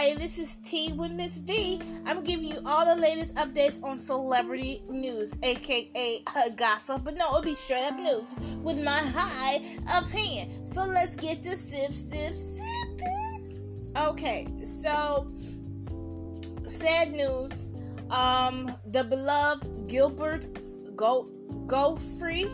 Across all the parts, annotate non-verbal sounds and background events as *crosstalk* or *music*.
Hi, this is Tea with Miss V. I'm giving you all the latest updates on celebrity news, aka uh, gossip, but no, it'll be straight up news with my high opinion. So let's get the sip, sip, sipping. Okay, so sad news. Um, the beloved Gilbert Go Gottfried.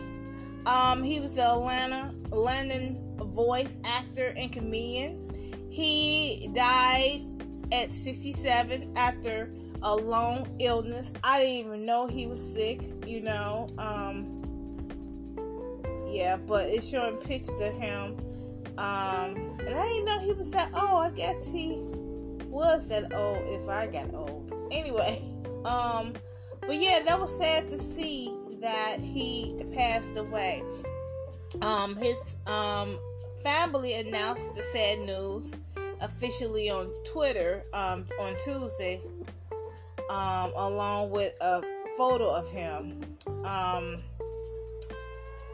Um, he was the Aladdin London voice actor and comedian. He died at 67 after a long illness. I didn't even know he was sick, you know. Um, yeah, but it's showing pictures of him. Um, and I didn't know he was that old. I guess he was that old if I got old. Anyway, *laughs* um, but yeah, that was sad to see that he passed away. Um, his um family announced the sad news officially on Twitter um, on Tuesday, um, along with a photo of him. Um,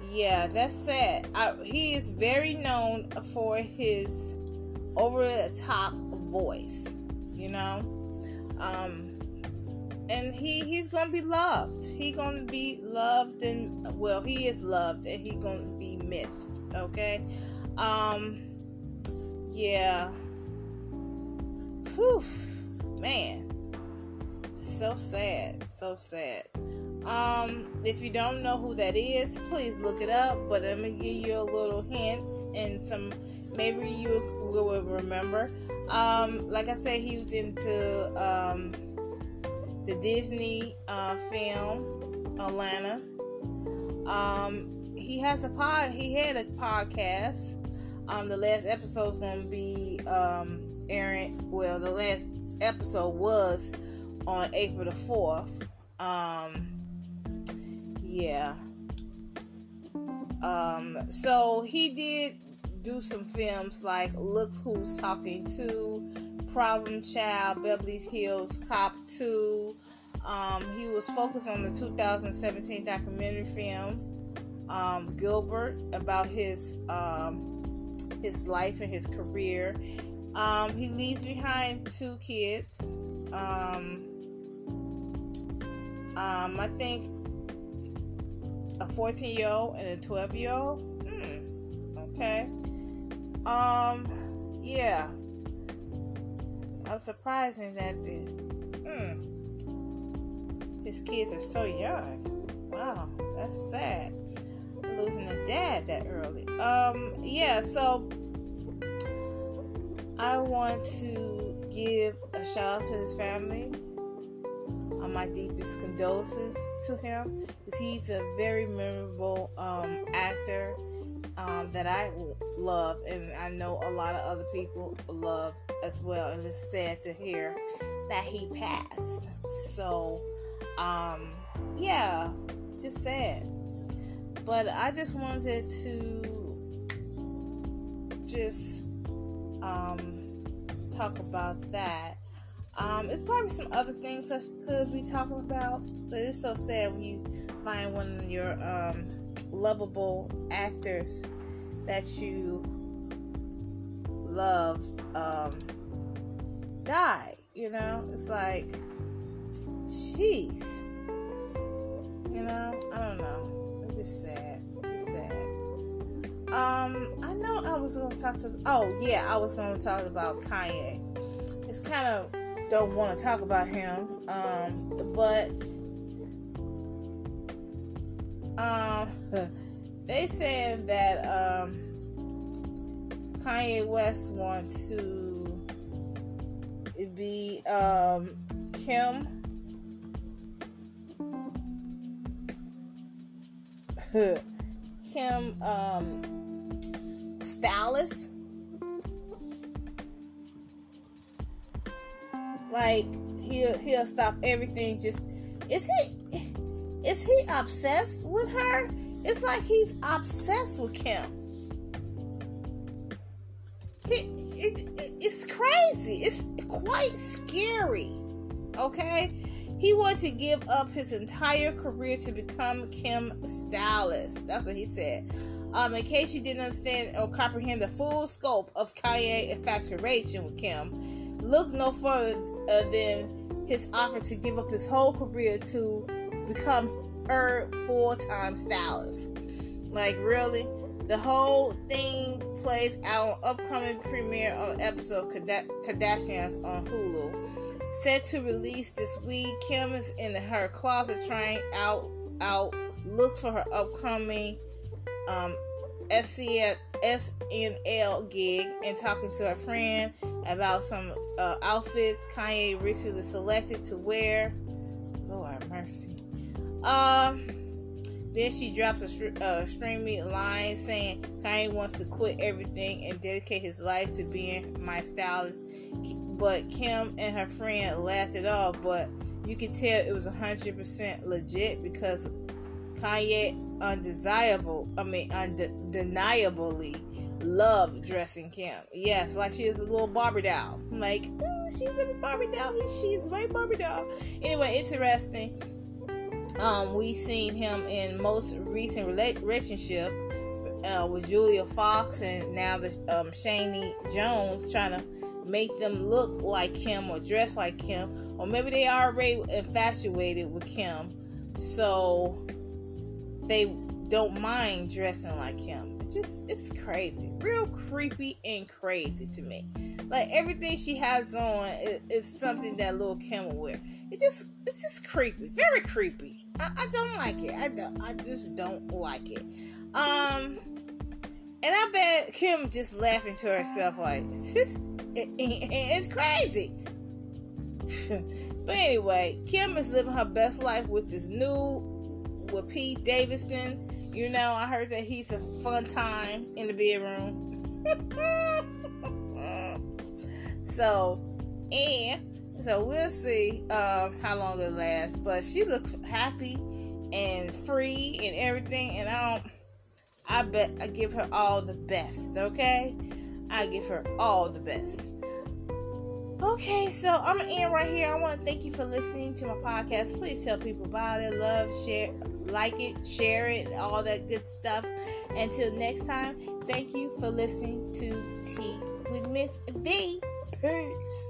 yeah, that's sad. I, he is very known for his over the top voice, you know. Um, and he he's gonna be loved. He gonna be loved and well, he is loved and he gonna be missed. Okay. Um. Yeah. Whew, man. So sad. So sad. Um, if you don't know who that is, please look it up. But let me give you a little hints and some. Maybe you will remember. Um, like I said, he was into um, the Disney uh, film Aladdin. Um, he has a pod. He had a podcast. Um, the last episode is to be um, airing. Well, the last episode was on April the fourth. Um, yeah. Um, so he did do some films like Look Who's Talking Too, Problem Child, Beverly Hills Cop 2. Um, he was focused on the 2017 documentary film um, Gilbert about his um, his life and his career. Um, he leaves behind two kids. Um, um, I think a 14 year old and a 12 year old. Hmm. Okay. Um. Yeah. I'm surprising that the hmm, his kids are so young. Wow, that's sad. Losing a dad that early. Um. Yeah. So I want to give a shout out to his family. Uh, my deepest condolences to him because he's a very memorable um, actor um, that I love, and I know a lot of other people love as well. And it's sad to hear that he passed. So, um, yeah, just sad. But I just wanted to just um, talk about that. Um, it's probably some other things I could be talking about, but it's so sad when you find one of your um, lovable actors that you loved um, die. You know, it's like, jeez. You know, I don't know. It's just sad. It's just sad. Um, I know I was gonna talk to. Oh yeah, I was gonna talk about Kanye. It's kind of don't want to talk about him. Um, but um, *laughs* they said that um, Kanye West wants to be um, Kim. *laughs* Kim um, stylist. Like he'll he'll stop everything. Just is he is he obsessed with her? It's like he's obsessed with Kim. He, it, it, it's crazy. It's quite scary. Okay, he wanted to give up his entire career to become Kim stylist. That's what he said. Um, in case you didn't understand or comprehend the full scope of Kanye infatuation with Kim, look no further than his offer to give up his whole career to become her full-time stylist. Like really, the whole thing plays out on upcoming premiere of episode Kardashians on Hulu. Set to release this week, Kim is in her closet trying out out looks for her upcoming um, SNL gig and talking to her friend about some uh, outfits Kanye recently selected to wear. Lord mercy. Um. Then she drops a uh, streamy line saying Kanye wants to quit everything and dedicate his life to being my stylist. But Kim and her friend laughed it off, but you could tell it was 100% legit because Kanye undesirable, I mean undeniably loved dressing Kim. Yes, like she is a little Barbie doll. Like, she's a Barbie doll. She's my Barbie doll. Anyway, interesting um, we seen him in most recent relationship uh, with Julia Fox and now the um, Chaney Jones trying to make them look like Kim or dress like Kim, or maybe they are already infatuated with Kim, so they don't mind dressing like him. It's just it's crazy, real creepy and crazy to me. Like everything she has on is, is something that little Kim will wear. It just it's just creepy, very creepy. I, I don't like it. I don't. I just don't like it. Um, and I bet Kim just laughing to herself like this. It, *laughs* it, it's crazy. but anyway, Kim is living her best life with this new with Pete Davidson. You know, I heard that he's a fun time in the bedroom. *laughs* so, and so we'll see um, how long it lasts. But she looks happy and free and everything, and I don't. I bet I give her all the best. Okay, I give her all the best. Okay, so I'm gonna end right here. I want to thank you for listening to my podcast. Please tell people about it, love, share, like it, share it, all that good stuff. Until next time, thank you for listening to Tea with Miss V. Peace.